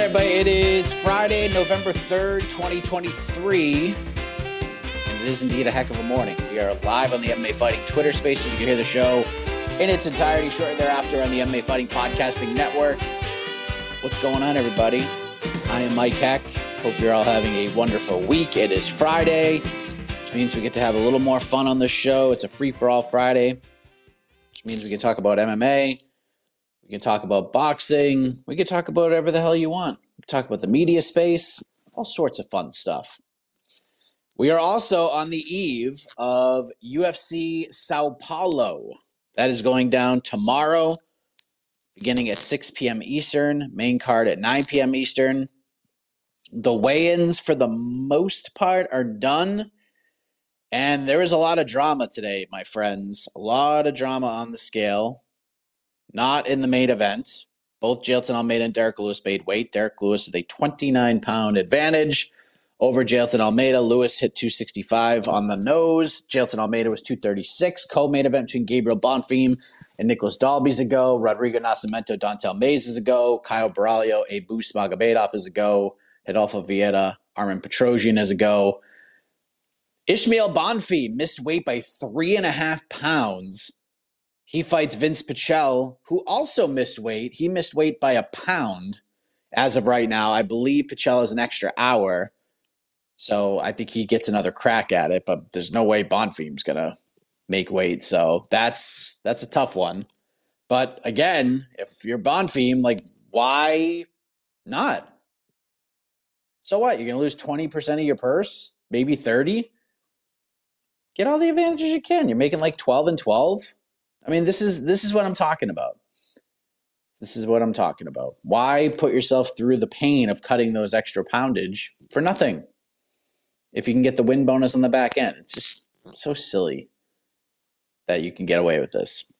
Right, everybody, it is Friday, November 3rd, 2023. And it is indeed a heck of a morning. We are live on the MMA Fighting Twitter spaces. You can hear the show in its entirety shortly thereafter on the MMA Fighting Podcasting Network. What's going on, everybody? I am Mike Heck. Hope you're all having a wonderful week. It is Friday, which means we get to have a little more fun on the show. It's a free for all Friday, which means we can talk about MMA. We can talk about boxing. We can talk about whatever the hell you want. Talk about the media space, all sorts of fun stuff. We are also on the eve of UFC Sao Paulo. That is going down tomorrow, beginning at 6 p.m. Eastern, main card at 9 p.m. Eastern. The weigh ins, for the most part, are done. And there is a lot of drama today, my friends. A lot of drama on the scale not in the main event. Both Jailton Almeida and Derrick Lewis made weight. Derrick Lewis with a 29 pound advantage over Jailton Almeida. Lewis hit 265 on the nose. Jailton Almeida was 236. Co main event between Gabriel Bonfim and Nicolas Dalby's a go. Rodrigo Nascimento, Don'Tale Mayes is a go. Caio Borralho, Abus Magomedov is a go. Vieira, Armen Petrosyan is a go. Ismael Bonfim missed weight by three and a half pounds he fights Vinc Pichel, who also missed weight. He missed weight by a pound as of right now. I believe Pichel is an extra hour. So I think he gets another crack at it, but there's no way Bonfim's gonna make weight. So that's that's a tough one. But again, if you're Bonfim, like why not? So what? You're gonna lose 20% of your purse, maybe 30? Get all the advantages you can. You're making like 12 and 12 I mean, this is this is what I'm talking about. This is what I'm talking about. Why put yourself through the pain of cutting those extra poundage for nothing? If you can get the win bonus on the back end, it's just so silly that you can get away with this.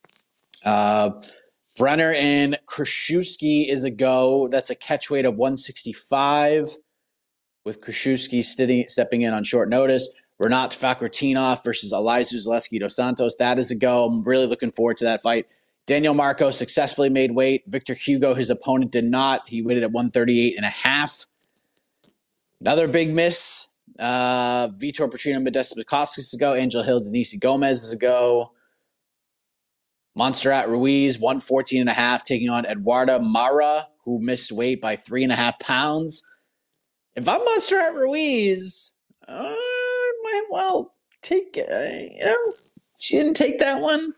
Uh, Brenner and Krzyzewski is a go. That's a catch weight of 165 with Krzyzewski stepping in on short notice. Rinat Fakhretdinov versus Elizeu Zaleski dos Santos. That is a go. I'm really looking forward to that fight. Daniel Marcos successfully made weight. Victor Hugo, his opponent, did not. He waited at 138 and a half. Another big miss. Uh, Vitor Petrino Modestas Bukauskas is a go. Angel Hill, Denise Gomes is a go. Montserrat Ruiz, 114 and a half, taking on Eduarda Moura, who missed weight by three and a half pounds. If I'm Montserrat Ruiz, uh, might well take uh, you know she didn't take that one.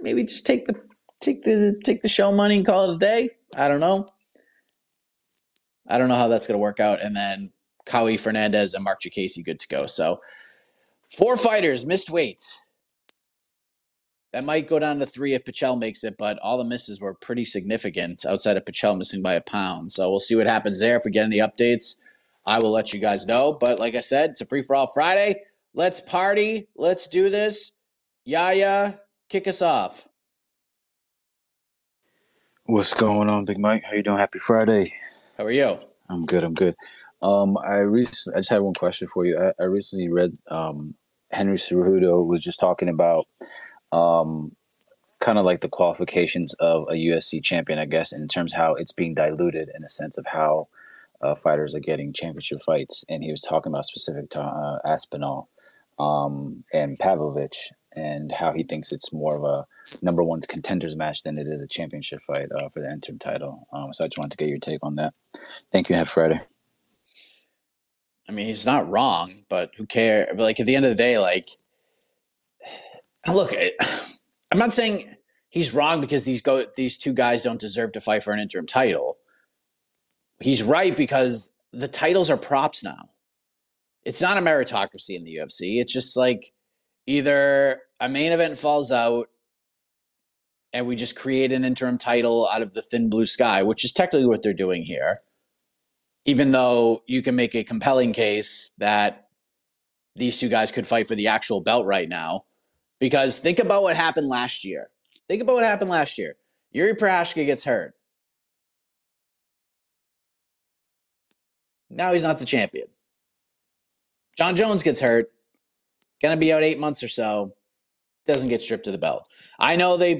Maybe just take the take the take the show money and call it a day. I don't know. I don't know how that's going to work out. And then Kaue Fernandes and Marc Diakiese good to go. So four fighters missed weights. That might go down to three if Pichel makes it, but all the misses were pretty significant outside of Pichel missing by a pound. So we'll see what happens there. If we get any updates, I will let you guys know. But like I said, it's a free for all Friday. Let's party. Let's do this. Yaya, kick us off. What's going on, Big Mike? How you doing? Happy Friday. How are you? I'm good. I'm good. Um, I recently, I just had one question for you. I, I recently read um, Henry Cejudo was just talking about um, kind of like the qualifications of a UFC champion, I guess, in terms of how it's being diluted in a sense of how uh, fighters are getting championship fights. And he was talking about specific to uh, Aspinall um, and Pavlovich and how he thinks it's more of a number one contenders match than it is a championship fight uh, for the interim title. Um, so I just wanted to get your take on that. Thank you. Have Friday. I mean, he's not wrong, but who cares? But like at the end of the day, like, look, I'm not saying he's wrong because these go these two guys don't deserve to fight for an interim title. He's right because the titles are props now. It's not a meritocracy in the UFC. It's just like either a main event falls out and we just create an interim title out of the thin blue sky, which is technically what they're doing here. Even though you can make a compelling case that these two guys could fight for the actual belt right now. Because think about what happened last year. Think about what happened last year. Jiri Prochazka gets hurt. Now he's not the champion. Jon Jones gets hurt. Gonna be out eight months or so. Doesn't get stripped of the belt. I know they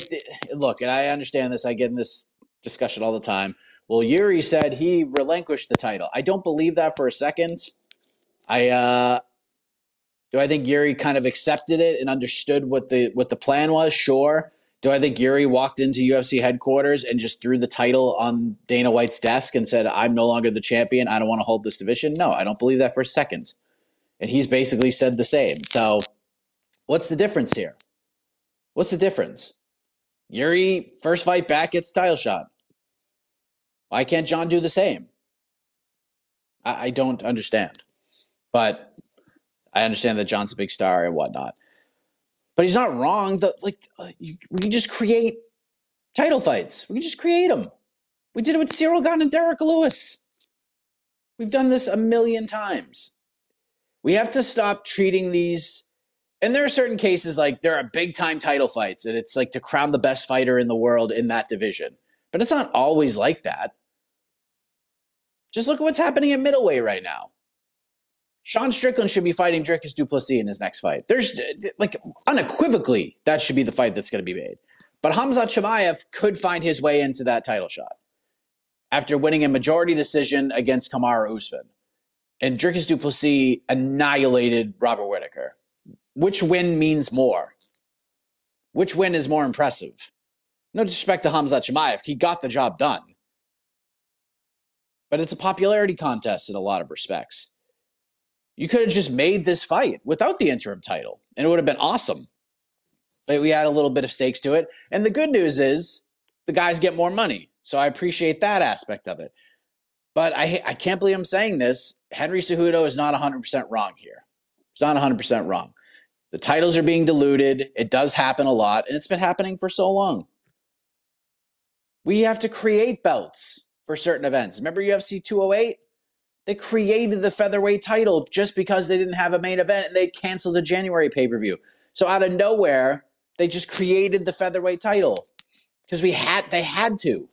look, and I understand this. I get in this discussion all the time. Well, Yuri said he relinquished the title. I don't believe that for a second. I uh, do. I think Yuri kind of accepted it and understood what the what the plan was. Sure. Do I think Yuri walked into UFC headquarters and just threw the title on Dana White's desk and said, "I'm no longer the champion. I don't want to hold this division"? No, I don't believe that for a second. And he's basically said the same. So, what's the difference here? What's the difference? Yuri, first fight back, gets title shot. Why can't Jon do the same? I, I don't understand. But I understand that Jon's a big star and whatnot. But he's not wrong. The, like uh, you, we can just create title fights. We can just create them. We did it with Cyril Gane and Derrick Lewis. We've done this a million times. We have to stop treating these. And there are certain cases like there are big time title fights, and it's like to crown the best fighter in the world in that division. But it's not always like that. Just look at what's happening at middleweight right now. Sean Strickland should be fighting Dricus Du Plessis in his next fight. There's like unequivocally that should be the fight that's going to be made. But Hamzat Chimaev could find his way into that title shot after winning a majority decision against Kamaru Usman. And Dricus Du Plessis annihilated Robert Whitaker. Which win means more? Which win is more impressive? No disrespect to Hamzat Chimaev, he got the job done. But it's a popularity contest in a lot of respects. You could have just made this fight without the interim title, and it would have been awesome. But we add a little bit of stakes to it. And the good news is the guys get more money. So I appreciate that aspect of it. But I, I can't believe I'm saying this. Henry Cejudo is not 100% wrong here. It's not 100% wrong. The titles are being diluted. It does happen a lot, and it's been happening for so long. We have to create belts for certain events. Remember UFC 208? They created the featherweight title just because they didn't have a main event and they canceled the January pay per view. So out of nowhere, they just created the featherweight title because we had they had to.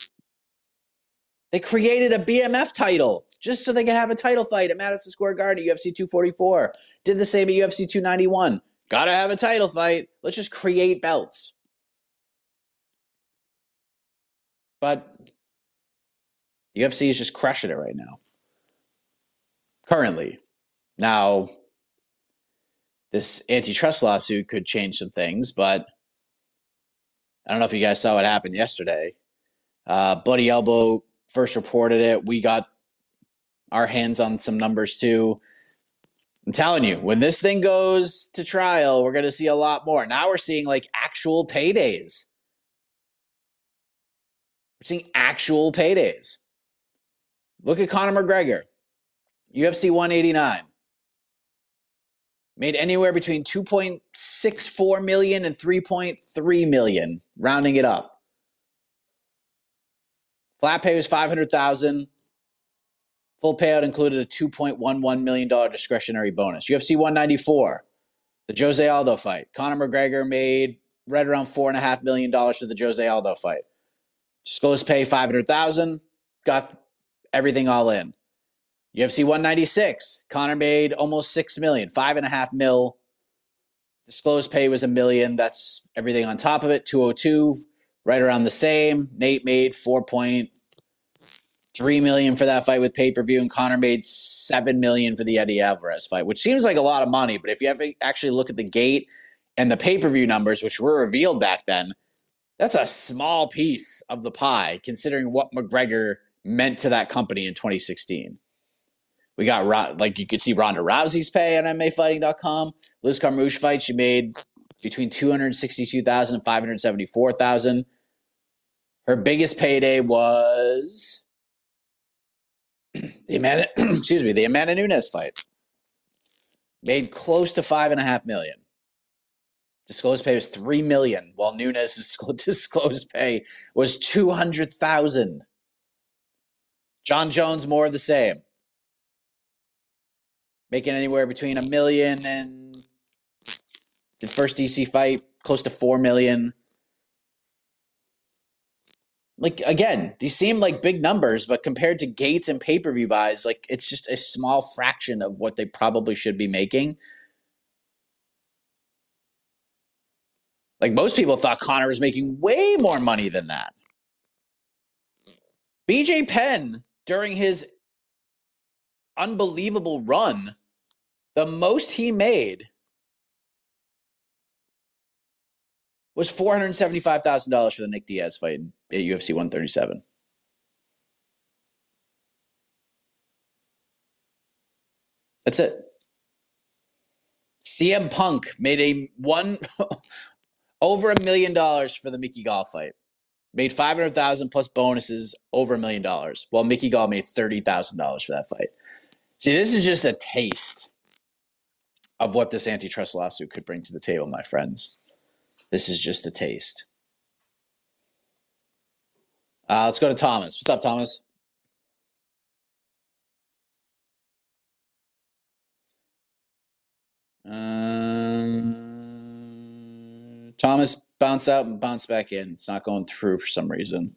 They created a BMF title just so they could have a title fight at Madison Square Garden, at UFC 244. Did the same at UFC 291. Gotta have a title fight. Let's just create belts. But UFC is just crushing it right now currently. Now, this antitrust lawsuit could change some things, but I don't know if you guys saw what happened yesterday. Uh, Elbow first reported it. We got our hands on some numbers too. I'm telling you, when this thing goes to trial, we're going to see a lot more. Now we're seeing like actual paydays. We're seeing actual paydays. Look at Conor McGregor. UFC 189 made anywhere between 2.64 million and 3.3 million, rounding it up. Flat pay was 500,000. Full payout included a 2.11 million dollar discretionary bonus. UFC 194 The Jose Aldo fight. Conor McGregor made right around four and a half million dollars for the Jose Aldo fight. Disclosed pay five hundred thousand. Got everything all in. UFC 196. Conor made almost six million, five and a half mil. Disclosed pay was a million. That's everything on top of it. 202, right around the same. Nate made 4.3 million for that fight with pay per view, and Conor made seven million for the Eddie Alvarez fight, which seems like a lot of money. But if you have actually look at the gate and the pay per view numbers, which were revealed back then, that's a small piece of the pie considering what McGregor meant to that company in 2016. We got like you could see Ronda Rousey's pay on MMAfighting.com. Liz Carmouche fight she made between 262,000 and 574,000. Her biggest payday was the Amanda, excuse me, the Amanda Nunes fight. Made close to five and a half million. Disclosed pay was three million, while Nunes' disclosed pay was two hundred thousand. Jon Jones more of the same making anywhere between a million and the first DC fight close to four million. Like again, these seem like big numbers, but compared to Gates and pay per view buys, like it's just a small fraction of what they probably should be making. Like most people thought Conor was making way more money than that. BJ Penn, during his unbelievable run, the most he made was four hundred seventy-five thousand dollars for the Nick Diaz fight at UFC one thirty-seven. That's it. CM Punk made a one over a million dollars for the Mickey Gall fight. Made five hundred thousand plus bonuses, over a million dollars. While Mickey Gall made thirty thousand dollars for that fight. See, this is just a taste of what this antitrust lawsuit could bring to the table, my friends. This is just a taste. Uh, let's go to Thomas. What's up, Thomas? Um, Thomas bounce out and bounce back in. It's not going through for some reason.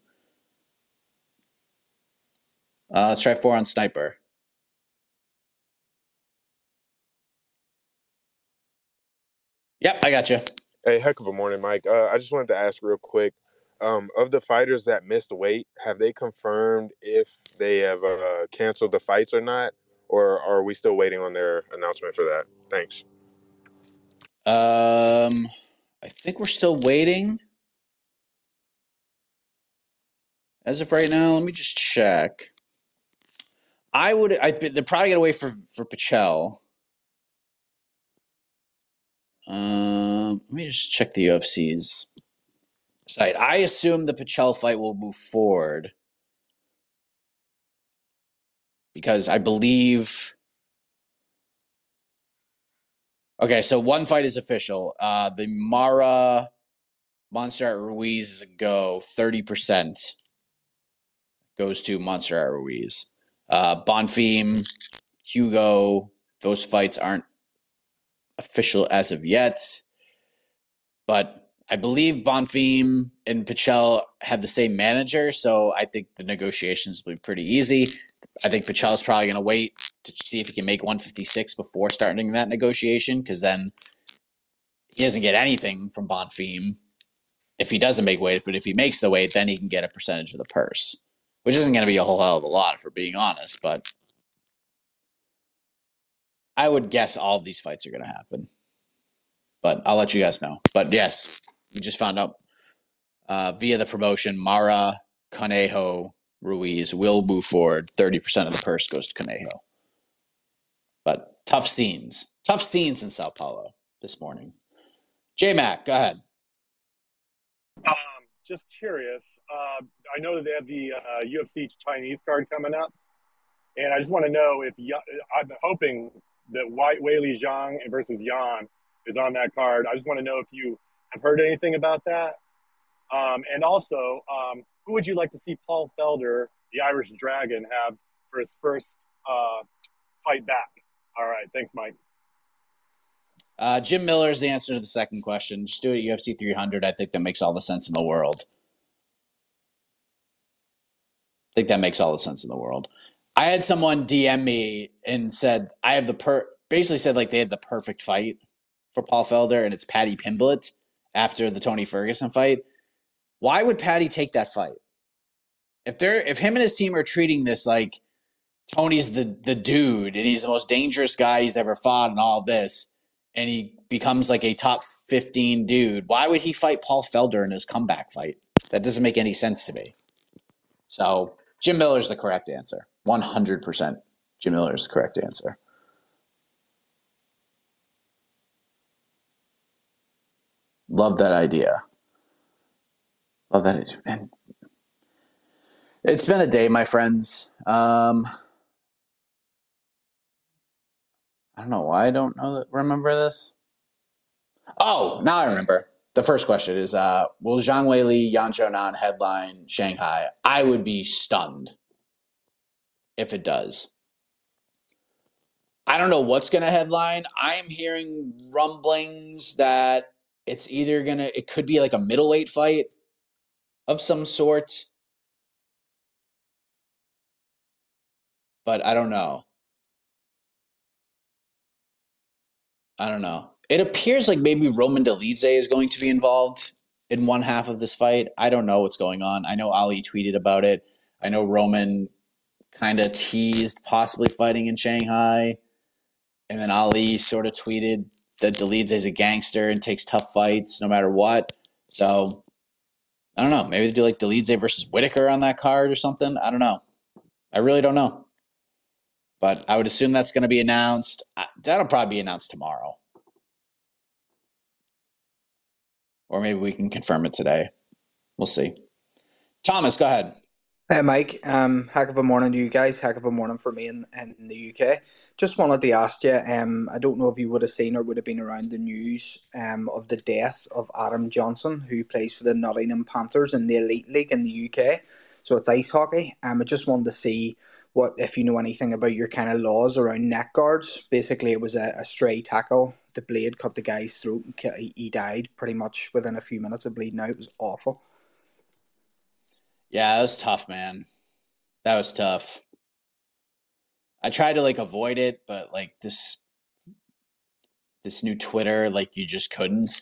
Uh, let's try four on sniper. Yep, I got you. Hey, heck of a morning, Mike. Uh, I just wanted to ask real quick. Um, of the fighters that missed weight, have they confirmed if they have uh, canceled the fights or not, or are we still waiting on their announcement for that? Thanks. Um, I think we're still waiting. As of right now, let me just check. I would. I they're probably gonna wait for for Pichel. Um, let me just check the UFC's site. I assume the Pichel fight will move forward because I believe. Okay, so one fight is official. Uh, the Mara Montserrat Ruiz is a go. Thirty percent goes to Montserrat Ruiz. Uh, Bonfim, Hugo, those fights aren't official as of yet, but I believe Bonfim and Pichel have the same manager, so I think the negotiations will be pretty easy. I think Pichel is probably going to wait to see if he can make 156 before starting that negotiation, because then he doesn't get anything from Bonfim if he doesn't make weight. But if he makes the weight, then he can get a percentage of the purse, which isn't going to be a whole hell of a lot, for being honest. But I would guess all these fights are going to happen, but I'll let you guys know. But yes, we just found out uh, via the promotion Mara Conejo Ruiz will move forward. Thirty percent of the purse goes to Conejo. But tough scenes, tough scenes in Sao Paulo this morning. J Mac, go ahead. Um, just curious. Uh, I know that they have the uh, UFC Chinese card coming up, and I just want to know if I'm hoping that White Weili Zhang versus Yan is on that card. I just want to know if you have heard anything about that. Um, and also, um, who would you like to see Paul Felder, the Irish Dragon, have for his first uh, fight back? All right, thanks, Mike. Uh, Jim Miller is the answer to the second question. Just do it at UFC 300. I think that makes all the sense in the world. I think that makes all the sense in the world. I had someone DM me and said I have the per basically said like they had the perfect fight for Paul Felder and it's Paddy Pimblett after the Tony Ferguson fight. Why would Paddy take that fight? If they're if him and his team are treating this like Tony's the the dude and he's the most dangerous guy he's ever fought and all this, and he becomes like a top 15 dude, why would he fight Paul Felder in his comeback fight? That doesn't make any sense to me. So Jim Miller's the correct answer. 100% Jim Miller is the correct answer. Love that idea. Love that. And it's been a day, my friends. Um, I don't know why I don't know that, remember this. Oh, now I remember. The first question is uh, Will Zhang Weili, Yan Xiaonan headline Shanghai? I would be stunned if it does. I don't know what's going to headline. I'm hearing rumblings that it's either going to, it could be like a middleweight fight of some sort. But I don't know. I don't know. It appears like maybe Roman Dolidze is going to be involved in one half of this fight. I don't know what's going on. I know Ali tweeted about it. I know Roman kind of teased possibly fighting in Shanghai. And then Ali sort of tweeted that Dolidze is a gangster and takes tough fights no matter what. So I don't know. Maybe they do like Dolidze versus Whitaker on that card or something. I don't know. I really don't know. But I would assume that's going to be announced. That'll probably be announced tomorrow. Or maybe we can confirm it today. We'll see. Thomas, go ahead. Hey, Mike. Um, heck of a morning to you guys. Heck of a morning for me in, in the UK. Just wanted to ask you. Um, I don't know if you would have seen or would have been around the news um, of the death of Adam Johnson, who plays for the Nottingham Panthers in the Elite League in the UK. So it's ice hockey. Um, I just wanted to see what if you know anything about your kind of laws around neck guards. Basically, it was a, a stray tackle. The blade cut the guy's throat, he died pretty much within a few minutes of bleeding out. It was awful. Yeah, that was tough, man. That was tough. I tried to like avoid it, but like this this new Twitter, like you just couldn't.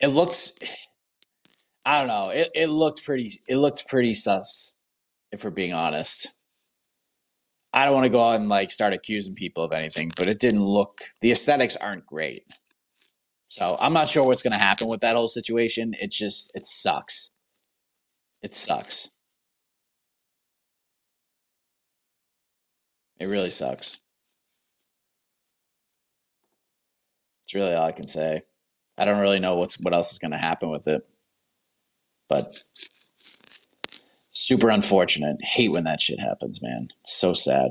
It looks I don't know. It it looked pretty it looked pretty sus, if we're being honest. I don't want to go out and like start accusing people of anything, but it didn't look the aesthetics aren't great. So I'm not sure what's gonna happen with that whole situation. It's just it sucks. It sucks. It really sucks. It's really all I can say. I don't really know what's what else is going to happen with it. But super unfortunate. Hate when that shit happens, man. so sad.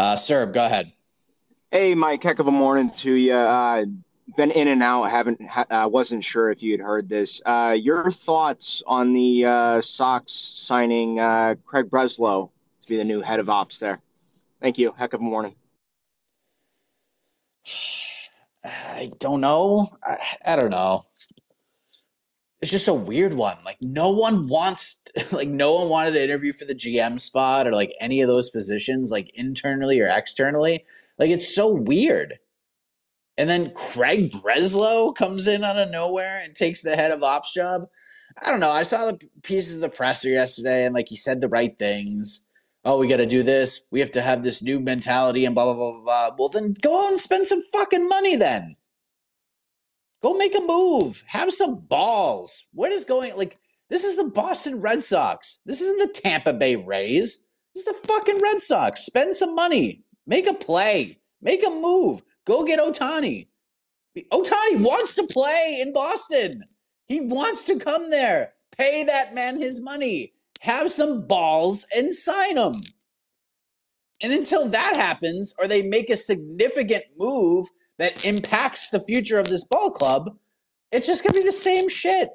Uh, sir, go ahead. Hey, Mike. Heck of a morning to you. Uh, been in and out. Haven't. I uh, wasn't sure if you had heard this. Uh, your thoughts on the uh, Sox signing uh, Craig Breslow to be the new head of ops there? Thank you. Heck of a morning. I don't know. I, I don't know. It's just a weird one. Like no one wants, like no one wanted to interview for the GM spot or like any of those positions, like internally or externally. Like it's so weird. And then Craig Breslow comes in out of nowhere and takes the head of ops job. I don't know. I saw the pieces of the presser yesterday, and like he said the right things. Oh, we got to do this. We have to have this new mentality, and blah blah blah blah. Well, then go out and spend some fucking money. Then go make a move. Have some balls. What is going? Like this is the Boston Red Sox. This isn't the Tampa Bay Rays. This is the fucking Red Sox. Spend some money. Make a play. Make a move. Go get Ohtani. Ohtani wants to play in Boston. He wants to come there. Pay that man his money. Have some balls and sign him. And until that happens, or they make a significant move that impacts the future of this ball club, it's just gonna be the same shit.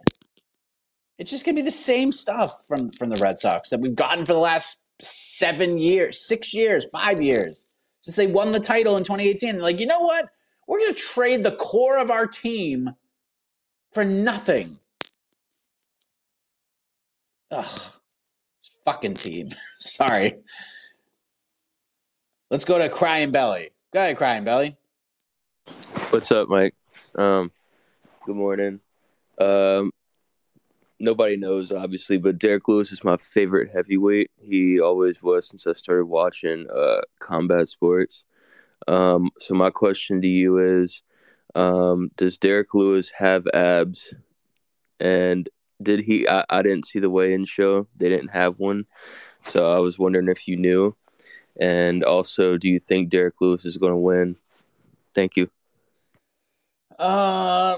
It's just gonna be the same stuff from from the Red Sox that we've gotten for the last seven years, six years, five years since they won the title in 2018. They're like, you know what? We're gonna trade the core of our team for nothing. Ugh, fucking team. Sorry. Let's go to Crying Belly. Go ahead, Crying Belly. What's up, Mike? Um, good morning. Um, nobody knows, obviously, but Derrick Lewis is my favorite heavyweight. He always was since I started watching uh, combat sports. Um, so my question to you is, um, does Derrick Lewis have abs? And did he? I, I didn't see the weigh-in show. They didn't have one, so I was wondering if you knew. And also, do you think Derrick Lewis is going to win? Thank you. Uh,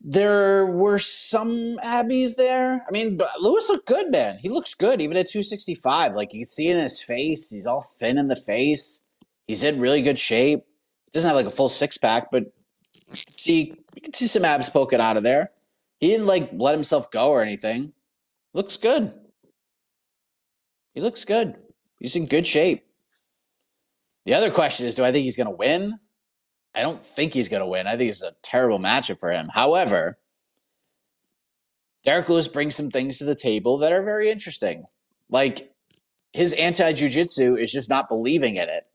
there were some Abbeys there. I mean, Lewis looked good, man. He looks good, even at 265. Like you can see in his face, he's all thin in the face. He's in really good shape. Doesn't have like a full six pack, but see, you can see some abs poking out of there. He didn't like let himself go or anything. Looks good. He looks good. He's in good shape. The other question is, do I think he's going to win? I don't think he's going to win. I think it's a terrible matchup for him. However, Derrick Lewis brings some things to the table that are very interesting. Like his anti jujitsu is just not believing in it.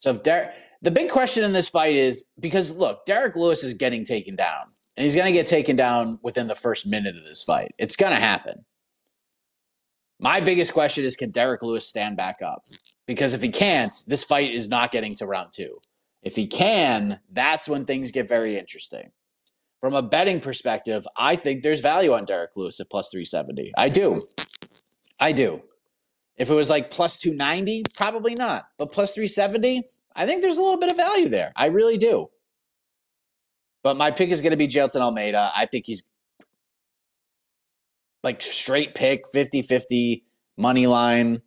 So if Derrick, the big question in this fight is because look, Derrick Lewis is getting taken down, and he's going to get taken down within the first minute of this fight. It's going to happen. My biggest question is can Derrick Lewis stand back up? Because if he can't, this fight is not getting to round two. If he can, that's when things get very interesting. From a betting perspective, I think there's value on Derrick Lewis at plus 370. I do. I do. If it was like plus 290, probably not. But plus 370, I think there's a little bit of value there. I really do. But my pick is going to be Jailton Almeida. I think he's like straight pick, 50 50, money line,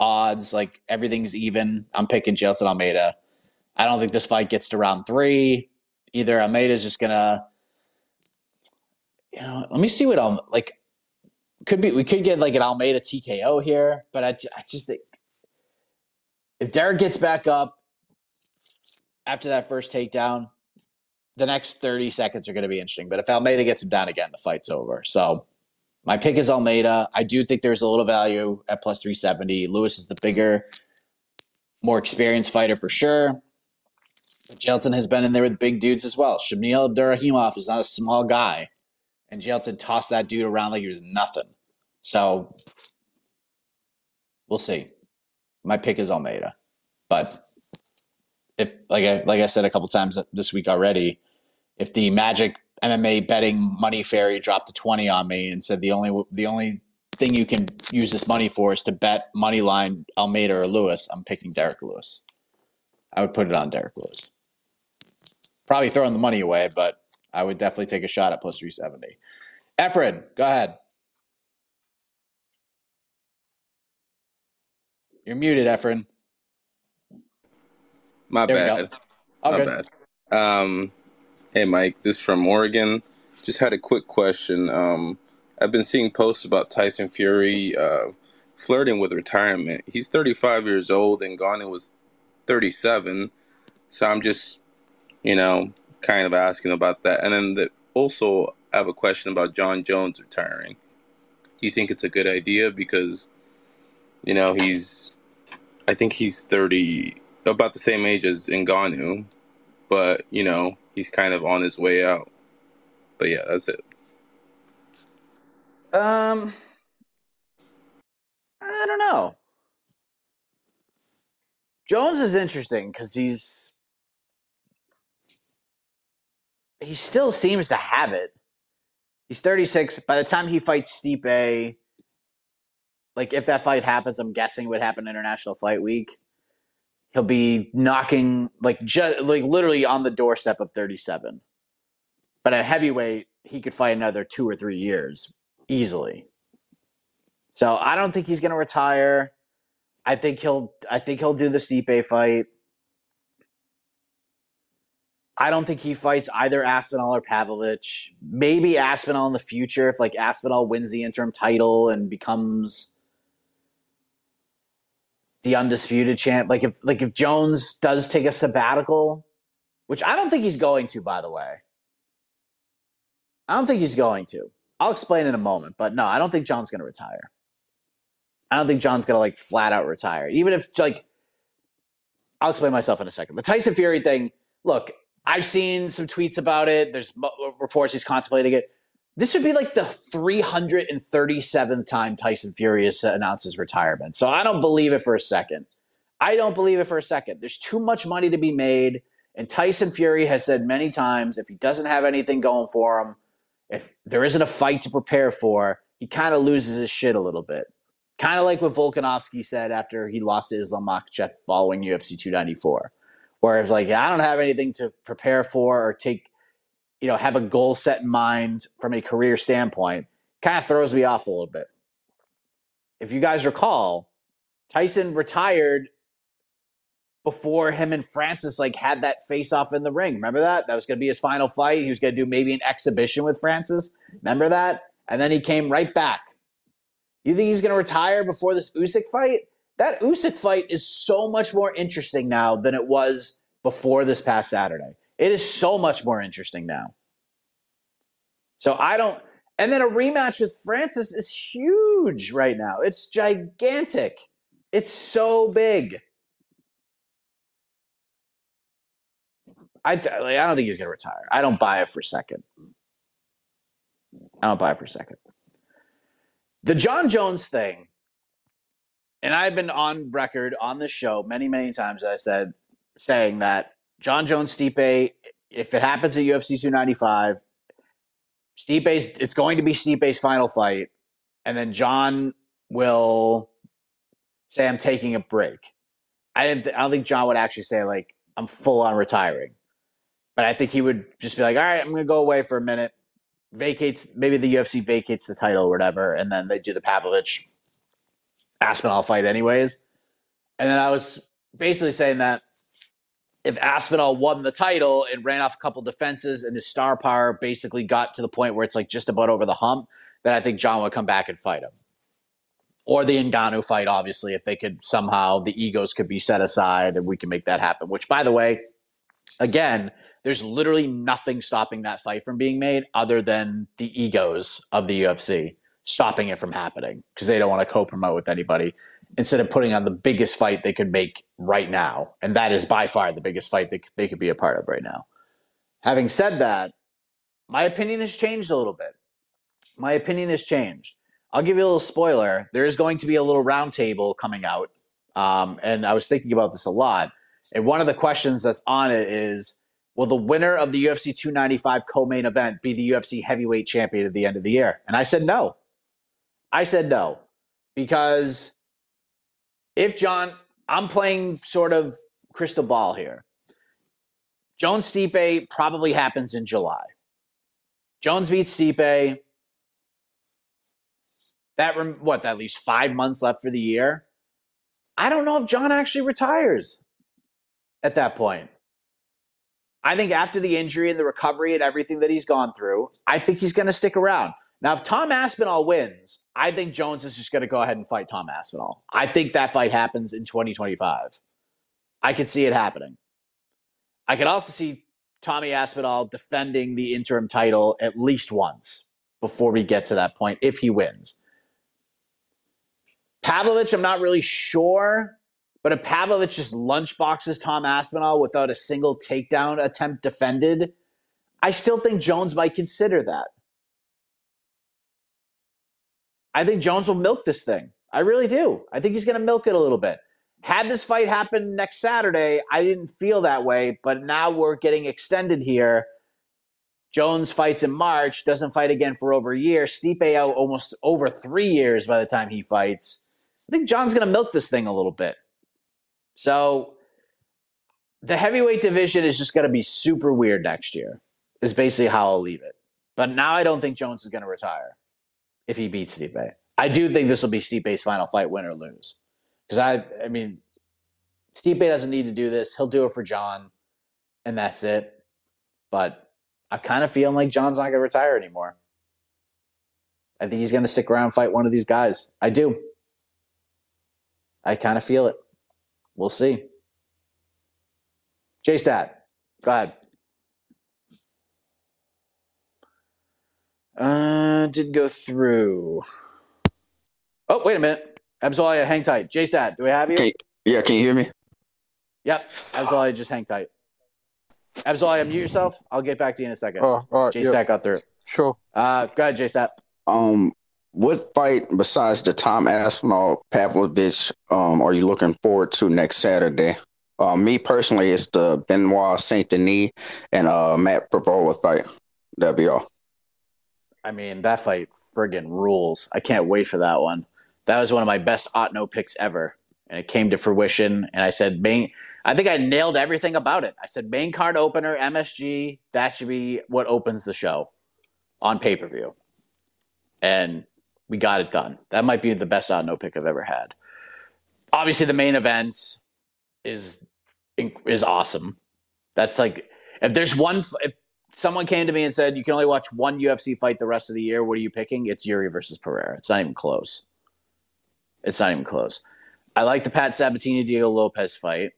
odds, like everything's even. I'm picking Jailton Almeida. I don't think this fight gets to round three. Either Almeida's just gonna, you know, let me see what I'm like. Could be we could get like an Almeida TKO here, but I, I just think if Derrick gets back up after that first takedown, the next 30 seconds are going to be interesting. But if Almeida gets him down again, the fight's over. So my pick is Almeida. I do think there's a little value at plus 370. Lewis is the bigger, more experienced fighter for sure. But Jailton has been in there with big dudes as well. Shamil Abdurakhimov is not a small guy. And Jailton tossed that dude around like he was nothing. So we'll see. My pick is Almeida. But if like I like I said a couple times this week already, if the Magic MMA betting money fairy dropped a 20 on me and said the only the only thing you can use this money for is to bet money line Almeida or Lewis, I'm picking Derrick Lewis. I would put it on Derrick Lewis probably throwing the money away, but I would definitely take a shot at plus 370. Efren, go ahead. You're muted, Efren. My There bad. All My good. bad. Um, hey, Mike, this is from Oregon. Just had a quick question. Um, I've been seeing posts about Tyson Fury uh, flirting with retirement. He's 35 years old, and Gane was 37. So I'm just, you know, kind of asking about that. And then the, also, I have a question about Jon Jones retiring. Do you think it's a good idea? Because, you know, he's, I think he's 30, about the same age as Ngannou, but, you know, he's kind of on his way out. But yeah, that's it. Um, I don't know. Jones is interesting because he's he still seems to have it. He's 36. By the time he fights Stipe, like if that fight happens, I'm guessing would happen International Fight Week. He'll be knocking like just like literally on the doorstep of 37. But at heavyweight, he could fight another two or three years easily. So I don't think he's going to retire. I think he'll I think he'll do the Stipe fight. I don't think he fights either Aspinall or Pavlovich. Maybe Aspinall in the future if like Aspinall wins the interim title and becomes the undisputed champ. Like if like if Jones does take a sabbatical, which I don't think he's going to, by the way. I don't think he's going to. I'll explain in a moment, but no, I don't think Jon's going to retire. I don't think Jon's going to like flat out retire. Even if like I'll explain myself in a second. The Tyson Fury thing, look, I've seen some tweets about it. There's uh, reports he's contemplating it. This would be like the 337th time Tyson Fury has announced his retirement. So I don't believe it for a second. I don't believe it for a second. There's too much money to be made. And Tyson Fury has said many times if he doesn't have anything going for him, if there isn't a fight to prepare for, he kind of loses his shit a little bit. Kind of like what Volkanovski said after he lost to Islam Makhachev following UFC 294 where it's like I don't have anything to prepare for or take, you know, have a goal set in mind from a career standpoint, kind of throws me off a little bit. If you guys recall, Tyson retired before him and Francis like had that face off in the ring. Remember that? That was going to be his final fight. He was going to do maybe an exhibition with Francis. Remember that? And then he came right back. You think he's going to retire before this Usyk fight? That Usyk fight is so much more interesting now than it was before this past Saturday. It is so much more interesting now. So I don't. And then a rematch with Francis is huge right now. It's gigantic. It's so big. I th- like, I don't think he's to retire. I don't buy it for a second. I don't buy it for a second. The Jon Jones thing and I've been on record on this show many, many times. I said saying that Jon Jones Stipe, if it happens at UFC 295, Stipe's it's going to be Stipe's final fight, and then Jon will say I'm taking a break. I didn't. I don't think Jon would actually say like I'm full on retiring, but I think he would just be like, all right, I'm going to go away for a minute, vacates maybe the UFC vacates the title or whatever, and then they do the Pavlovich Aspinall fight anyways. And then I was basically saying that if Aspinall won the title and ran off a couple defenses and his star power basically got to the point where it's like just about over the hump, then I think Jon would come back and fight him. Or the Ngannou fight, obviously, if they could somehow the egos could be set aside and we can make that happen. Which, by the way, again, there's literally nothing stopping that fight from being made other than the egos of the UFC stopping it from happening because they don't want to co-promote with anybody instead of putting on the biggest fight they could make right now and that is by far the biggest fight that they could be a part of right now. Having said that my opinion has changed a little bit. My opinion has changed. I'll give you a little spoiler. There is going to be a little roundtable coming out um, and i was thinking about this a lot and one of the questions that's on it is will the winner of the ufc 295 co-main event be the ufc heavyweight champion at the end of the year? And i said no I said no because if Jon, I'm playing sort of crystal ball here. Jones Stipe probably happens in July. Jones beats Stipe. That what? that leaves five months left for the year. I don't know if Jon actually retires at that point. I think after the injury and the recovery and everything that he's gone through, I think he's going to stick around. Now, if Tom Aspinall wins, I think Jones is just going to go ahead and fight Tom Aspinall. I think that fight happens in 2025. I could see it happening. I could also see Tommy Aspinall defending the interim title at least once before we get to that point if he wins. Pavlovich, I'm not really sure, but if Pavlovich just lunchboxes Tom Aspinall without a single takedown attempt defended, I still think Jones might consider that. I think Jones will milk this thing. I really do. I think he's going to milk it a little bit. Had this fight happen next Saturday, I didn't feel that way, but now we're getting extended here. Jones fights in March, doesn't fight again for over a year. Stipe out almost over three years by the time he fights. I think Jon's going to milk this thing a little bit. So the heavyweight division is just going to be super weird next year, is basically how I'll leave it. But now I don't think Jones is going to retire if he beats Stipe. I do think this will be Stipe's final fight, win or lose. Because I, I mean, Stipe doesn't need to do this. He'll do it for Jon, and that's it. But I'm kind of feeling like Jon's not going to retire anymore. I think he's going to stick around and fight one of these guys. I do. I kind of feel it. We'll see. J Stat, go ahead. Uh, did go through. Oh, wait a minute. Abzolia, hang tight. J Stat, do we have you? Can, yeah, can you hear me? Yep. Abzolia, just hang tight. Abzolia, mute yourself. I'll get back to you in a second. Oh, all right, J Stat yep. got through. Sure. Uh, go ahead, J Stat. Um, what fight besides the Tom Aspinall Pavlovich um are you looking forward to next Saturday? Uh, me personally, it's the Benoit Saint Denis and uh Matt Frevola fight. That'd be all. I mean, that fight friggin' rules. I can't wait for that one. That was one of my best Otno picks ever. And it came to fruition. And I said, main, I think I nailed everything about it. I said, main card opener, MSG, that should be what opens the show on pay per view. And we got it done. That might be the best Otno pick I've ever had. Obviously, the main event is is awesome. That's like if there's one if someone came to me and said you can only watch one UFC fight the rest of the year, what are you picking? It's Jiri versus Pereira. It's not even close. It's not even close. I like the Pat Sabatini Diego Lopes fight.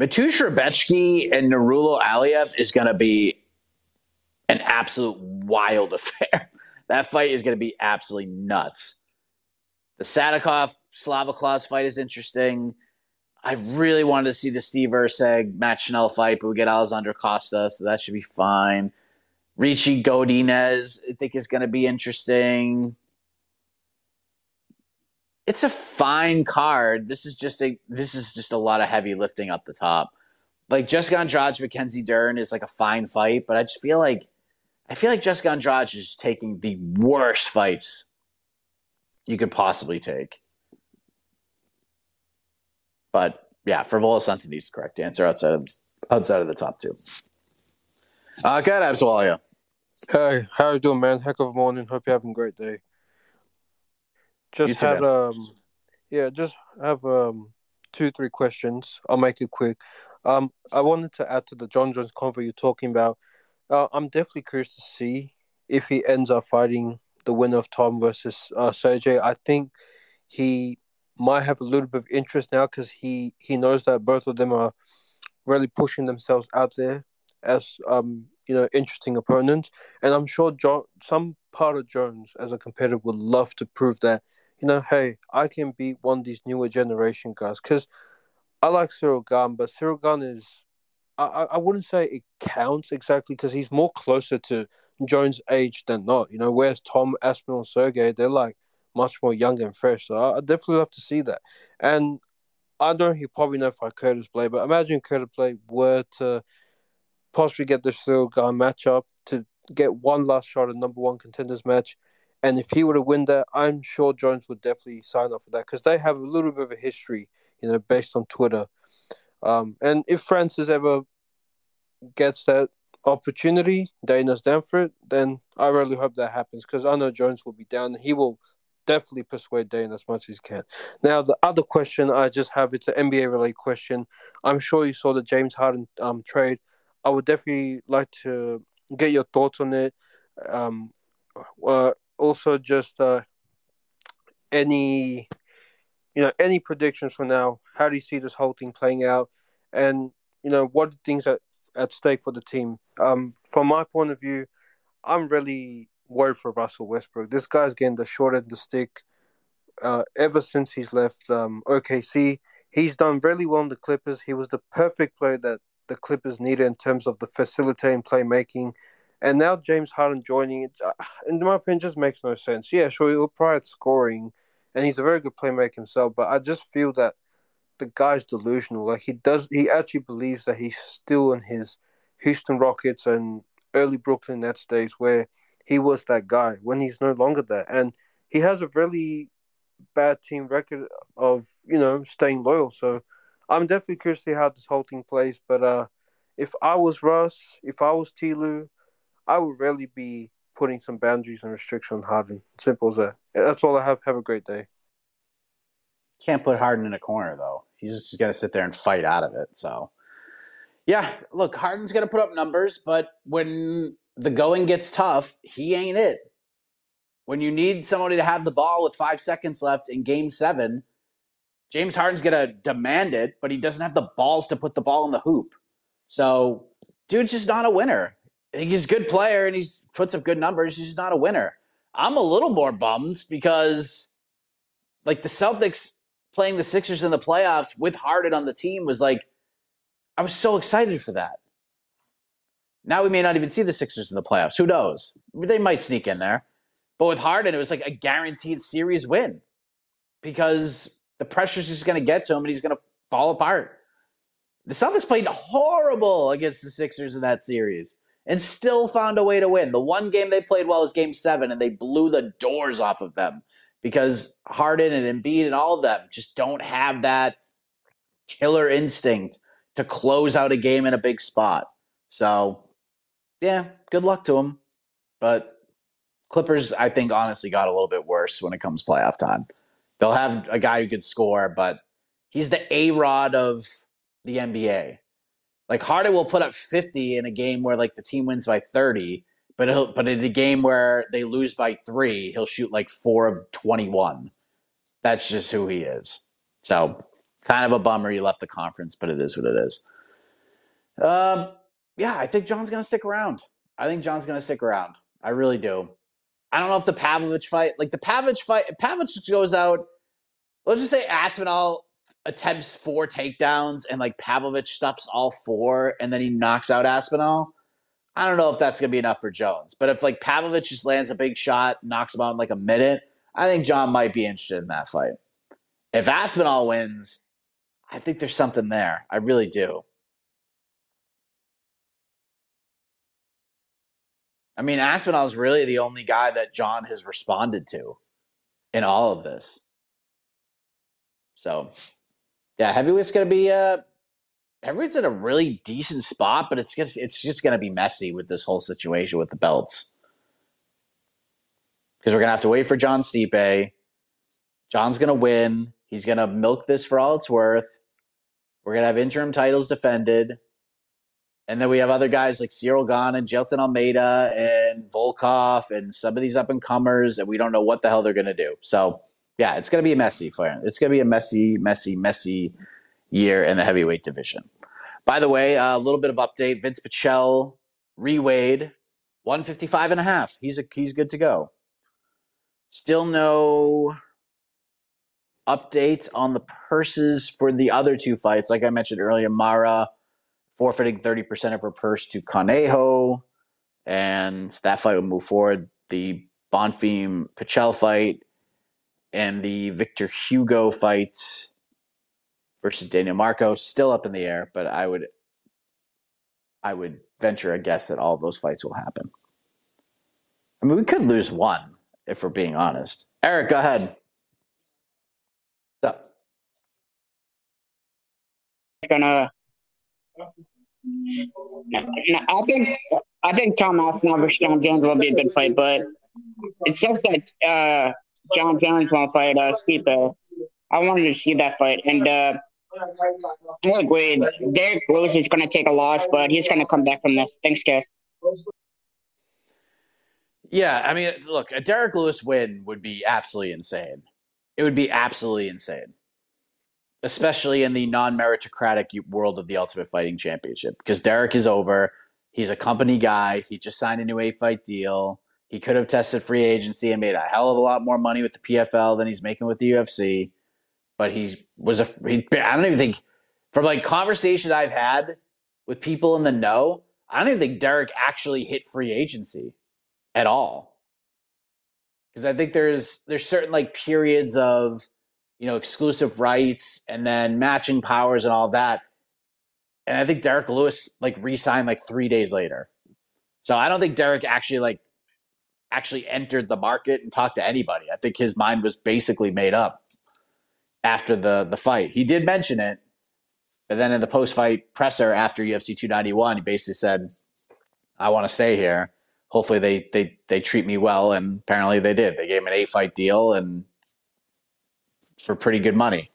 Mateusz Rebecki and Nurullo Aliev is going to be an absolute wild affair. that fight is going to be absolutely nuts. The Sadykhov Slava Claus fight is interesting. I really wanted to see the Steve Erceg Matt Schnell fight, but we get Alessandro Costa, so that should be fine. Ricci Godinez, I think, is going to be interesting. It's a fine card. This is just a this is just a lot of heavy lifting up the top. Like Jessica Andrade, Mackenzie Dern is like a fine fight, but I just feel like I feel like Jessica Andrade is taking the worst fights you could possibly take. But yeah, Frevola Santon is the correct answer outside of outside of the top two. Uh, good, Abswalia. Hey, how you doing, man? Heck of a morning. Hope you're having a great day. Just You too, had man. um, yeah, just have um two three questions. I'll make it quick. Um, I wanted to add to the Jon Jones convo you're talking about. Uh, I'm definitely curious to see if he ends up fighting the winner of Tom versus uh, Sergey. I think he might have a little bit of interest now because he he knows that both of them are really pushing themselves out there as um you know interesting opponents, and I'm sure Jon some part of Jones as a competitor would love to prove that you know hey I can beat one of these newer generation guys because I like Ciryl Gane, but Ciryl Gane is I I wouldn't say it counts exactly because he's more closer to Jones' age than not. You know, whereas Tom Aspinall and Sergey they're like much more young and fresh. So I I definitely love to see that. And I don't know he probably know fight Curtis Blaydes, but imagine Curtis Blaydes were to possibly get the Ciryl Gane matchup to get one last shot at number one contenders match. And if he were to win that, I'm sure Jones would definitely sign up for that because they have a little bit of a history, you know, based on Twitter. Um, and if Francis ever gets that opportunity, Dana's down for it, then I really hope that happens because I know Jones will be down. He will definitely persuade Dana as much as he can. Now, the other question I just have it's an NBA related question. I'm sure you saw the James Harden um, trade. I would definitely like to get your thoughts on it. Um, uh, also, just uh, any you know any predictions for now? How do you see this whole thing playing out? And you know, what are things at at stake for the team. Um, from my point of view, I'm really worried for Russell Westbrook. This guy's getting the short end of the stick. Uh, ever since he's left um, OKC, he's done really well in the Clippers. He was the perfect player that the Clippers needed in terms of the facilitating playmaking. And now James Harden joining it, uh, in my opinion, just makes no sense. Yeah, sure, he'll probably scoring, and he's a very good playmaker himself. But I just feel that the guy's delusional. Like he does, he actually believes that he's still in his Houston Rockets and early Brooklyn Nets days where he was that guy when he's no longer there, and he has a really bad team record of you know staying loyal. So I'm definitely curious to see how this whole thing plays. But uh, if I was Russ, if I was T. Lue, I would really be putting some boundaries and restrictions on Harden. Simple as that. That's all I have. Have a great day. Can't put Harden in a corner though. He's just to sit there and fight out of it. So, yeah, look, Harden's to put up numbers, but when the going gets tough, he ain't it. When you need somebody to have the ball with five seconds left in game seven, James Harden's going to demand it, but he doesn't have the balls to put the ball in the hoop. So, dude's just not a winner. He's a good player and he's puts up good numbers. He's just not a winner. I'm a little more bummed because, like, the Celtics playing the Sixers in the playoffs with Harden on the team was like, I was so excited for that. Now we may not even see the Sixers in the playoffs. Who knows? They might sneak in there. But with Harden, it was like a guaranteed series win because the pressure's just going to get to him and he's going to fall apart. The Celtics played horrible against the Sixers in that series and still found a way to win. The one game they played well was game seven, and they blew the doors off of them because Harden and Embiid and all of them just don't have that killer instinct to close out a game in a big spot. So, yeah, good luck to them. But Clippers, I think, honestly got a little bit worse when it comes playoff time. They'll have a guy who could score, but he's the A Rod of the NBA. Like Harden will put up 50 in a game where like the team wins by 30, but he'll, but in a game where they lose by three, he'll shoot like four of twenty one. That's just who he is. So kind of a bummer he left the conference, but it is what it is. Um, yeah, I think Jon's gonna stick around. I think Jon's gonna stick around. I really do. I don't know if the Pavlovich fight, like the Pavlovich fight, Pavlovich goes out. Let's just say Aspinall attempts four takedowns and like Pavlovich stuffs all four, and then he knocks out Aspinall. I don't know if that's to be enough for Jones. But if like Pavlovich just lands a big shot, knocks him out in like a minute, I think Jon might be interested in that fight. If Aspinall wins, I think there's something there. I really do. I mean, Aspinall is really the only guy that Jon has responded to in all of this. So, yeah, heavyweight's going to be uh, everyone's in a really decent spot, but it's just it's just going to be messy with this whole situation with the belts because we're going to have to wait for Jon Stipe. Jon's going to win. He's going to milk this for all it's worth. We're going to have interim titles defended. And then we have other guys like Ciryl Gane and Jailton Almeida and Volkov and some of these up and comers, and we don't know what the hell they're going to do. So, yeah, it's going to be a messy him. It's going to be a messy, messy, messy year in the heavyweight division. By the way, a little bit of update. Vinc Pichel reweighed 155 and a half. He's a, he's good to go. Still no update on the purses for the other two fights. Like I mentioned earlier, Moura forfeiting 30% of her purse to Conejo, and that fight will move forward. The Bonfim Pichel fight and the Victor Hugo fight versus Daniel Marcos still up in the air, but I would I would venture a guess that all those fights will happen. I mean, we could lose one if we're being honest. Eric, go ahead. What's up? Gonna. I think I think Tom Aspinall versus Jon Jones will be a good fight, but it's just that uh, Jon Jones won't fight uh, Stipe. I wanted to see that fight, and uh, Derrick Wade, Derrick Lewis is going to take a loss, but he's going to come back from this. Thanks, guys. Yeah, I mean, look, a Derrick Lewis win would be absolutely insane. It would be absolutely insane, especially in the non-meritocratic world of the Ultimate Fighting Championship, because Derrick is over. He's a company guy. He just signed a new eight-fight deal. He could have tested free agency and made a hell of a lot more money with the PFL than he's making with the UFC. But he was a. He, I don't even think, from like conversations I've had with people in the know, I don't even think Derrick actually hit free agency at all. Because I think there's there's certain like periods of you know exclusive rights and then matching powers and all that. And I think Derrick Lewis like re-signed like three days later. So I don't think Derrick actually like actually entered the market and talked to anybody. I think his mind was basically made up after the the fight. He did mention it, but then in the post fight presser after UFC 291, he basically said, "I want to stay here. Hopefully they they they treat me well." And apparently they did. They gave him an eight fight deal and for pretty good money.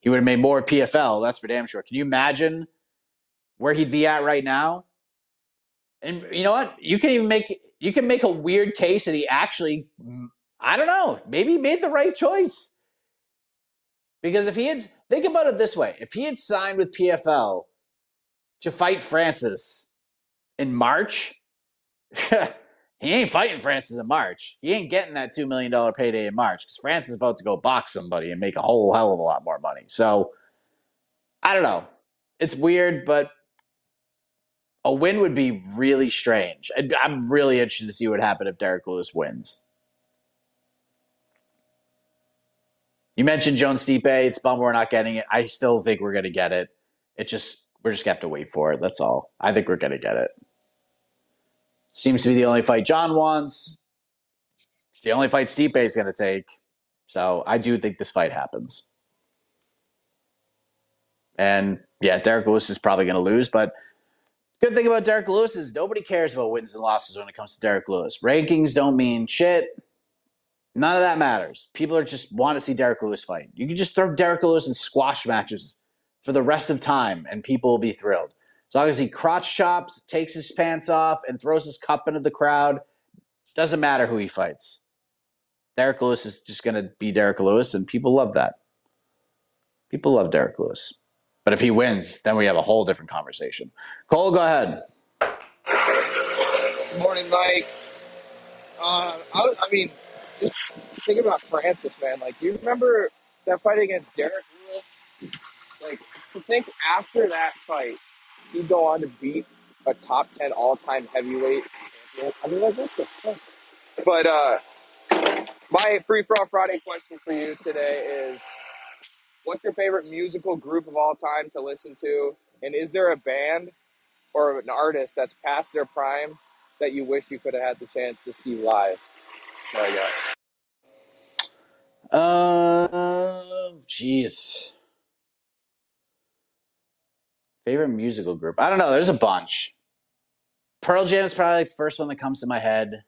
He would have made more PFL. That's for damn sure. Can you imagine where he'd be at right now? And you know what? You can even make you can make a weird case that he actually, I don't know, maybe he made the right choice. Because if he had, think about it this way if he had signed with PFL to fight Francis in March, he ain't fighting Francis in March. He ain't getting that $2 million payday in March because Francis is about to go box somebody and make a whole hell of a lot more money. So I don't know. It's weird, but a win would be really strange. I'm really interested to see what happens if Derrick Lewis wins. You mentioned Jones Stipe. It's bummer we're not getting it. I still think we're going to get it. It just we're just going to have to wait for it. That's all. I think we're going to get it. Seems to be the only fight Jon wants. It's the only fight Stipe is going to take. So I do think this fight happens. And yeah, Derrick Lewis is probably going to lose, but good thing about Derrick Lewis is nobody cares about wins and losses when it comes to Derrick Lewis. Rankings don't mean shit. None of that matters. People are just want to see Derrick Lewis fight. You can just throw Derrick Lewis in squash matches for the rest of time, and people will be thrilled. As long as he crotch chops, takes his pants off, and throws his cup into the crowd, doesn't matter who he fights. Derrick Lewis is just going to be Derrick Lewis, and people love that. People love Derrick Lewis. But if he wins, then we have a whole different conversation. Cole, go ahead. Good morning, Mike. Uh, I, I mean, just think about Francis, man. Like, do you remember that fight against Derrick Lewis? Like, to think after that fight, he'd go on to beat a top 10 all time heavyweight champion. I mean, like, what the fuck? But, uh, my free for all Friday question for you today is what's your favorite musical group of all time to listen to? And is there a band or an artist that's past their prime that you wish you could have had the chance to see live? There I go. Uh, jeez. Favorite musical group? I don't know. There's a bunch. Pearl Jam is probably like the first one that comes to my head.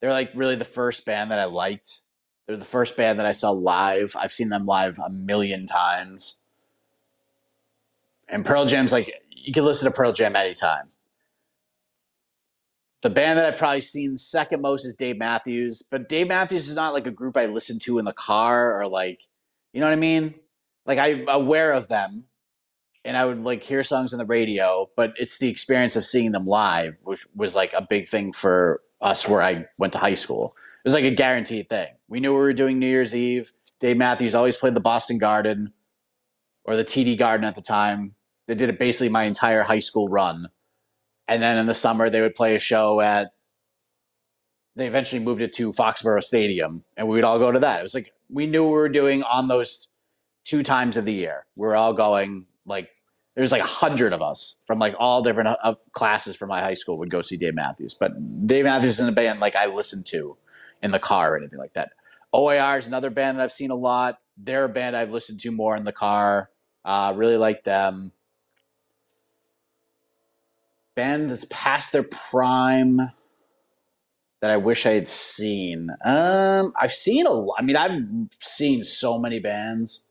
They're like really the first band that I liked. They're the first band that I saw live. I've seen them live a million times. And Pearl Jam's like you can listen to Pearl Jam anytime. The band that I've probably seen second most is Dave Matthews, but Dave Matthews is not like a group I listen to in the car or like, you know what I mean? Like I'm aware of them, and I would like hear songs on the radio, but it's the experience of seeing them live, which was like a big thing for us where I went to high school. It was like a guaranteed thing. We knew we were doing New Year's Eve. Dave Matthews always played the Boston Garden or the TD Garden at the time. They did it basically my entire high school run. And then in the summer, they would play a show at, they eventually moved it to Foxborough Stadium, and we would all go to that. It was like we knew we were doing on those two times of the year. We're all going, like, there's like a hundred of us from like all different uh, classes from my high school would go see Dave Matthews. But Dave Matthews is in a band like I listened to in the car or anything like that. OAR is another band that I've seen a lot. They're a band I've listened to more in the car. Uh, really like them. Band that's past their prime that I wish I had seen. Um, I've seen a lot. I mean, I've seen so many bands.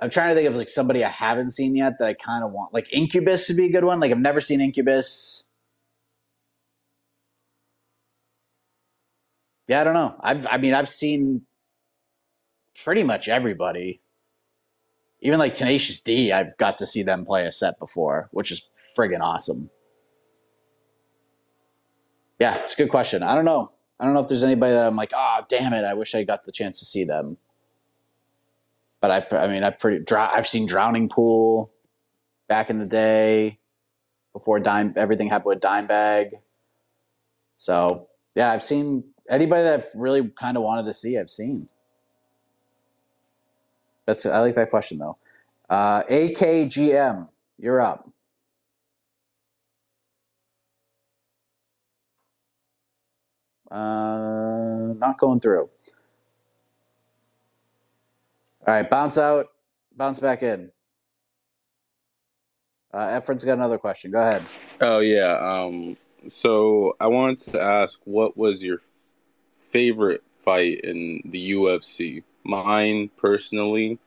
I'm trying to think of like somebody I haven't seen yet that I kind of want. Like Incubus would be a good one. Like I've never seen Incubus. Yeah, I don't know. I've I mean I've seen pretty much everybody. even like Tenacious D, I've got to see them play a set before, which is friggin' awesome. Yeah, it's a good question. I don't know. I don't know if there's anybody that I'm like, oh, damn it, I wish I got the chance to see them. But I, I mean, I pretty, I've seen Drowning Pool back in the day before Dime, everything happened with Dimebag. So yeah, I've seen anybody that I've really kind of wanted to see. I've seen. That's I like that question though. Uh, AKGM, you're up. Uh, not going through. All right, bounce out, bounce back in. Uh, Efren's got another question. Go ahead. Oh yeah. Um, so I wanted to ask, what was your favorite fight in the UFC? Mine personally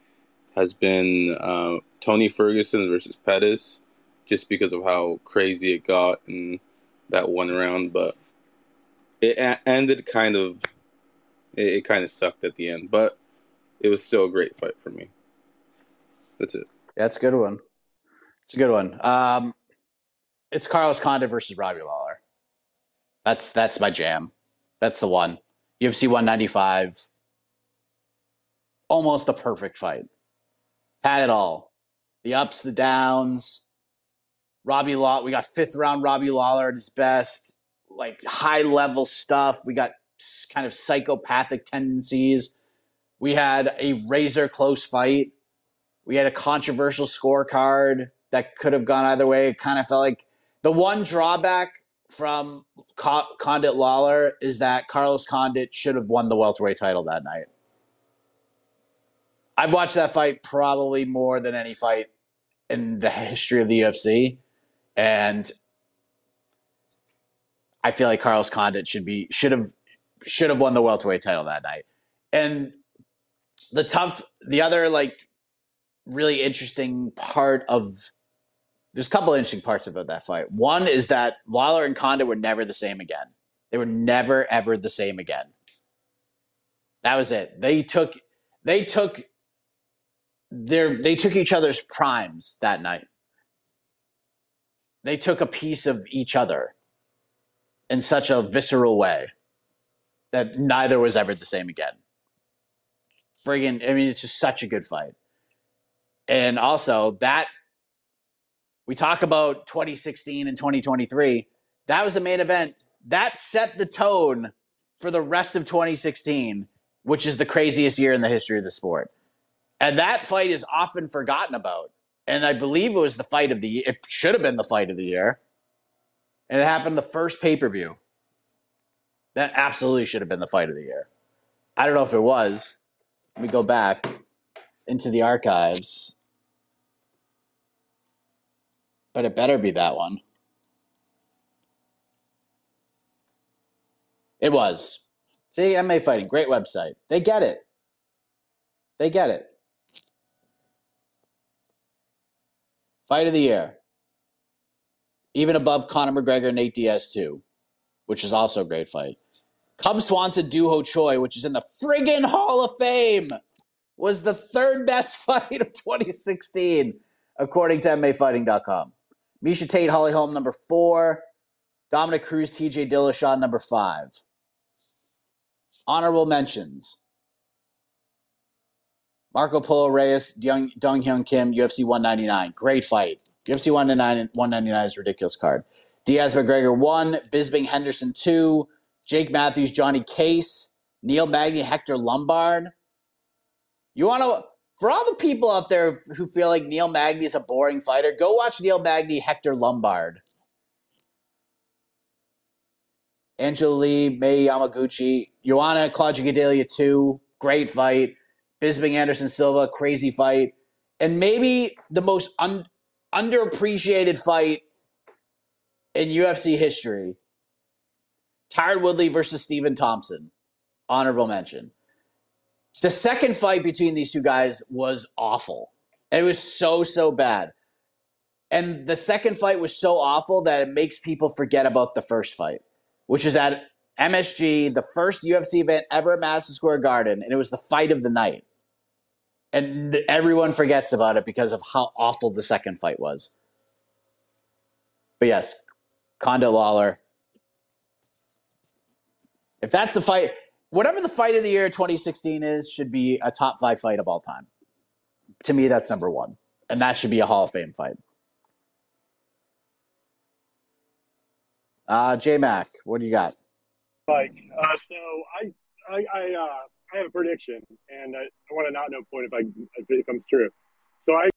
has been uh, Tony Ferguson versus Pettis, just because of how crazy it got in that one round. But it a- ended kind of, it, it kind of sucked at the end. But it was still a great fight for me. That's it. That's a good one. It's a good one. Um, it's Carlos Condit versus Robbie Lawler. That's that's my jam. That's the one. UFC 195. Almost the perfect fight. Had it all. The ups, the downs. Robbie Law. We got fifth round Robbie Lawler at his best. Like high level stuff. We got kind of psychopathic tendencies. We had a razor close fight. We had a controversial scorecard that could have gone either way. It kind of felt like the one drawback from Condit Lawler is that Carlos Condit should have won the welterweight title that night. I've watched that fight probably more than any fight in the history of the UFC, and I feel like Carlos Condit should be should have should have won the welterweight title that night. And the tough, the other like really interesting part of there's a couple interesting parts about that fight. One is that Lawler and Condit were never the same again. They were never ever the same again. That was it. They took they took their they took each other's primes that night. They took a piece of each other in such a visceral way that neither was ever the same again. Friggin', I mean, it's just such a good fight. And also that we talk about 2016 and 2023. That was the main event. That set the tone for the rest of 2016, which is the craziest year in the history of the sport. And that fight is often forgotten about. And I believe it was the fight of the year. It should have been the fight of the year. And it happened the first pay per view. That absolutely should have been the fight of the year. I don't know if it was. Me go back into the archives but it better be that one. It was. See, MMA Fighting, great website. They get it. They get it. Fight of the year. Even above Conor McGregor and Nate Diaz, too, which is also a great fight. Cub Swanson Doo Ho Choi, which is in the friggin' Hall of Fame, was the third best fight of 2016, according to MMAfighting.com. Miesha Tate, Holly Holm, number four. Dominick Cruz, TJ Dillashaw, number five. Honorable mentions. Marco Polo Reyes, Dong, Dong Hyun Kim, UFC 199. Great fight. UFC 199 is ridiculous card. Diaz McGregor 1, Bisping Henderson 2, Jake Matthews, Johnny Case, Neil Magny, Hector Lombard. You want to for all the people out there who feel like Neil Magny is a boring fighter, go watch Neil Magny Hector Lombard. Angela Lee, Mei Yamaguchi, Joanna Claudia Gadelha 2, great fight. Bisping Anderson Silva, crazy fight. And maybe the most un- underappreciated fight in UFC history Tyron Woodley versus Stephen Thompson. Honorable mention. The second fight between these two guys was awful. It was so, so bad. And the second fight was so awful that it makes people forget about the first fight, which was at MSG, the first UFC event ever at Madison Square Garden, and it was the fight of the night. and everyone forgets about it because of how awful the second fight was. But yes, Condit Lawler. If that's the fight, whatever the fight of the year 2016 is, should be a top five fight of all time. To me, that's number one, and that should be a Hall of Fame fight. Uh, J Mac, what do you got? Mike, uh, so I I I, uh, I have a prediction, and I, I want to not know point if I if it comes true. So I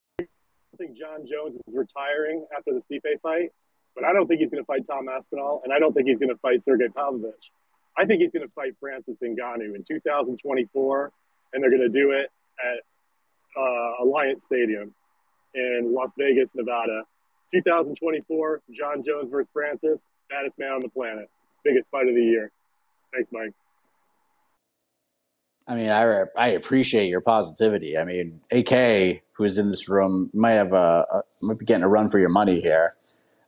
think Jon Jones is retiring after the Stipe fight, but I don't think he's going to fight Tom Aspinall, and I don't think he's going to fight Sergey Pavlovich. I think he's going to fight Francis Ngannou in 2024, and they're going to do it at uh, Alliance Stadium in Las Vegas, Nevada. 2024, Jon Jones versus Francis, baddest man on the planet, biggest fight of the year. Thanks, Mike. I mean, I I appreciate your positivity. I mean, AK, who is in this room, might have a, a might be getting a run for your money here,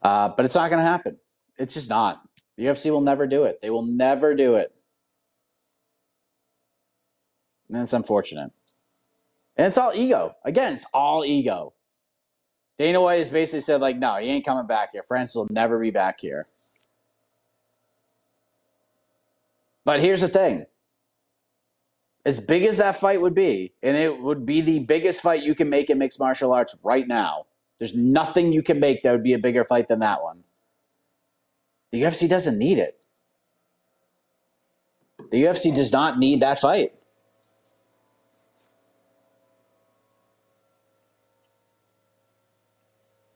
uh, but it's not going to happen. It's just not. The UFC will never do it. They will never do it, and it's unfortunate. And it's all ego. Again, it's all ego. Dana White has basically said, like, no, he ain't coming back here. Francis will never be back here. But here's the thing as big as that fight would be, and it would be the biggest fight you can make in mixed martial arts right now. There's nothing you can make that would be a bigger fight than that one. The UFC doesn't need it. The UFC does not need that fight.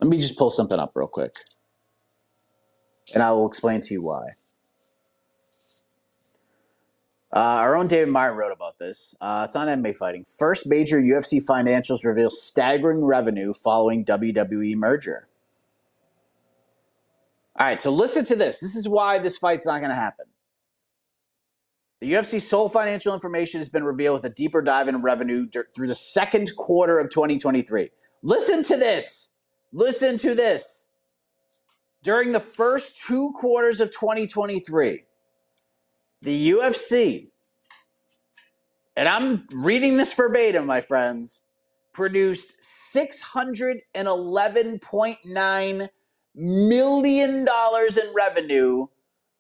Let me just pull something up real quick. And I will explain to you why. Uh, our own David Meyer wrote about this. Uh, it's on MMA Fighting. First major UFC financials reveal staggering revenue following WWE merger. All right, so listen to this. This is why this fight's not going to happen. The UFC's sole financial information has been revealed with a deeper dive in revenue through the second quarter of 2023. Listen to this. Listen to this. During the first two quarters of 2023, the UFC, and I'm reading this verbatim, my friends, produced $611.9 million dollars in revenue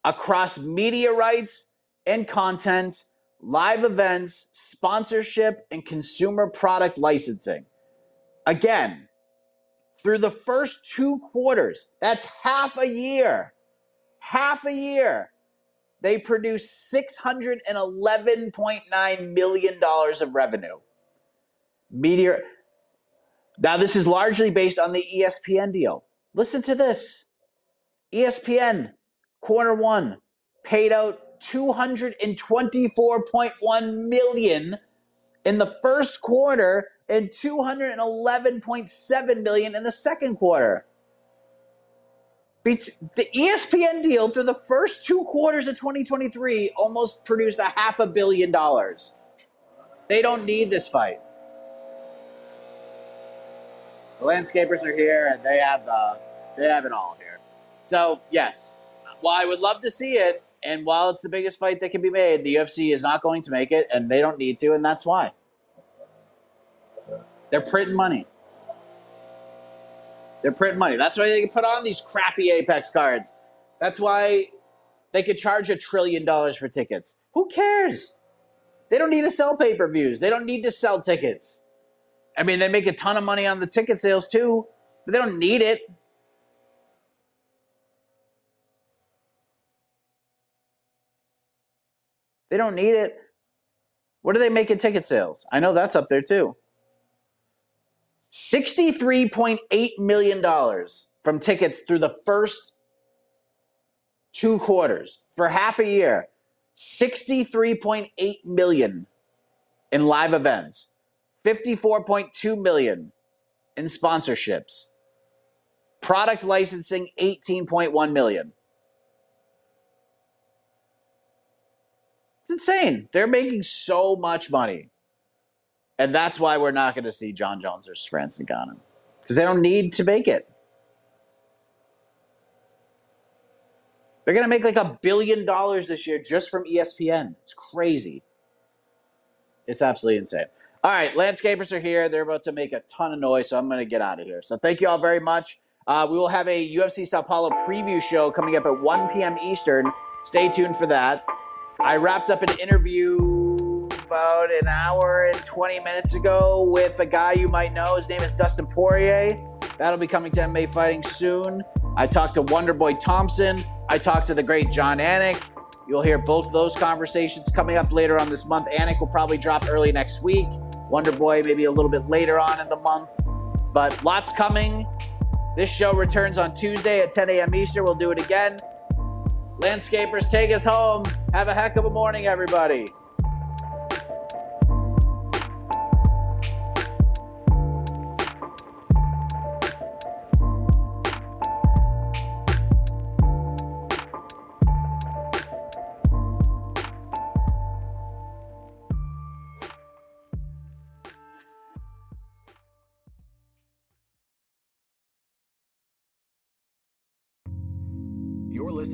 across media rights and content, live events, sponsorship, and consumer product licensing. Again, through the first two quarters, that's half a year. Half a year they produced $611.9 million of revenue. Meteor. Now, this is largely based on the ESPN deal. Listen to this ESPN, quarter one, paid out 224.1 million in the first quarter and 211.7 million in the second quarter the ESPN deal through the first two quarters of 2023 almost produced a half a billion dollars. They don't need this fight. The landscapers are here and they have the they have it all here. So yes, while I would love to see it, and while it's the biggest fight that can be made, the UFC is not going to make it, and they don't need to, and that's why. They're printing money. They're printing money. That's why they can put on these crappy Apex cards. That's why they could charge a trillion dollars for tickets. Who cares? They don't need to sell pay per views. They don't need to sell tickets. I mean, they make a ton of money on the ticket sales too, but they don't need it. They don't need it. What do they make in ticket sales? I know that's up there too. $63.8 million from tickets through the first two quarters for half a year. 63.8 million in live events, 54.2 million in sponsorships, product licensing 18.1 million. It's insane. They're making so much money. And that's why we're not going to see Jon Jones or Francis Ngannou because they don't need to make it. They're going to make like a billion dollars this year just from ESPN. It's crazy. It's absolutely insane. All right, landscapers are here. They're about to make a ton of noise, so I'm going to get out of here. So thank you all very much. Uh, we will have a UFC Sao Paulo preview show coming up at 1 p.m. Eastern. Stay tuned for that. I wrapped up an interview about an hour and 20 minutes ago with a guy you might know. His name is Dustin Poirier. That'll be coming to MMA Fighting soon. I talked to Wonderboy Thompson. I talked to the great Jon Anik. You'll hear both of those conversations coming up later on this month. Anik will probably drop early next week. Wonderboy maybe a little bit later on in the month. But lots coming. This show returns on Tuesday at 10 a.m. Eastern. We'll do it again. Landscapers, take us home. Have a heck of a morning, everybody.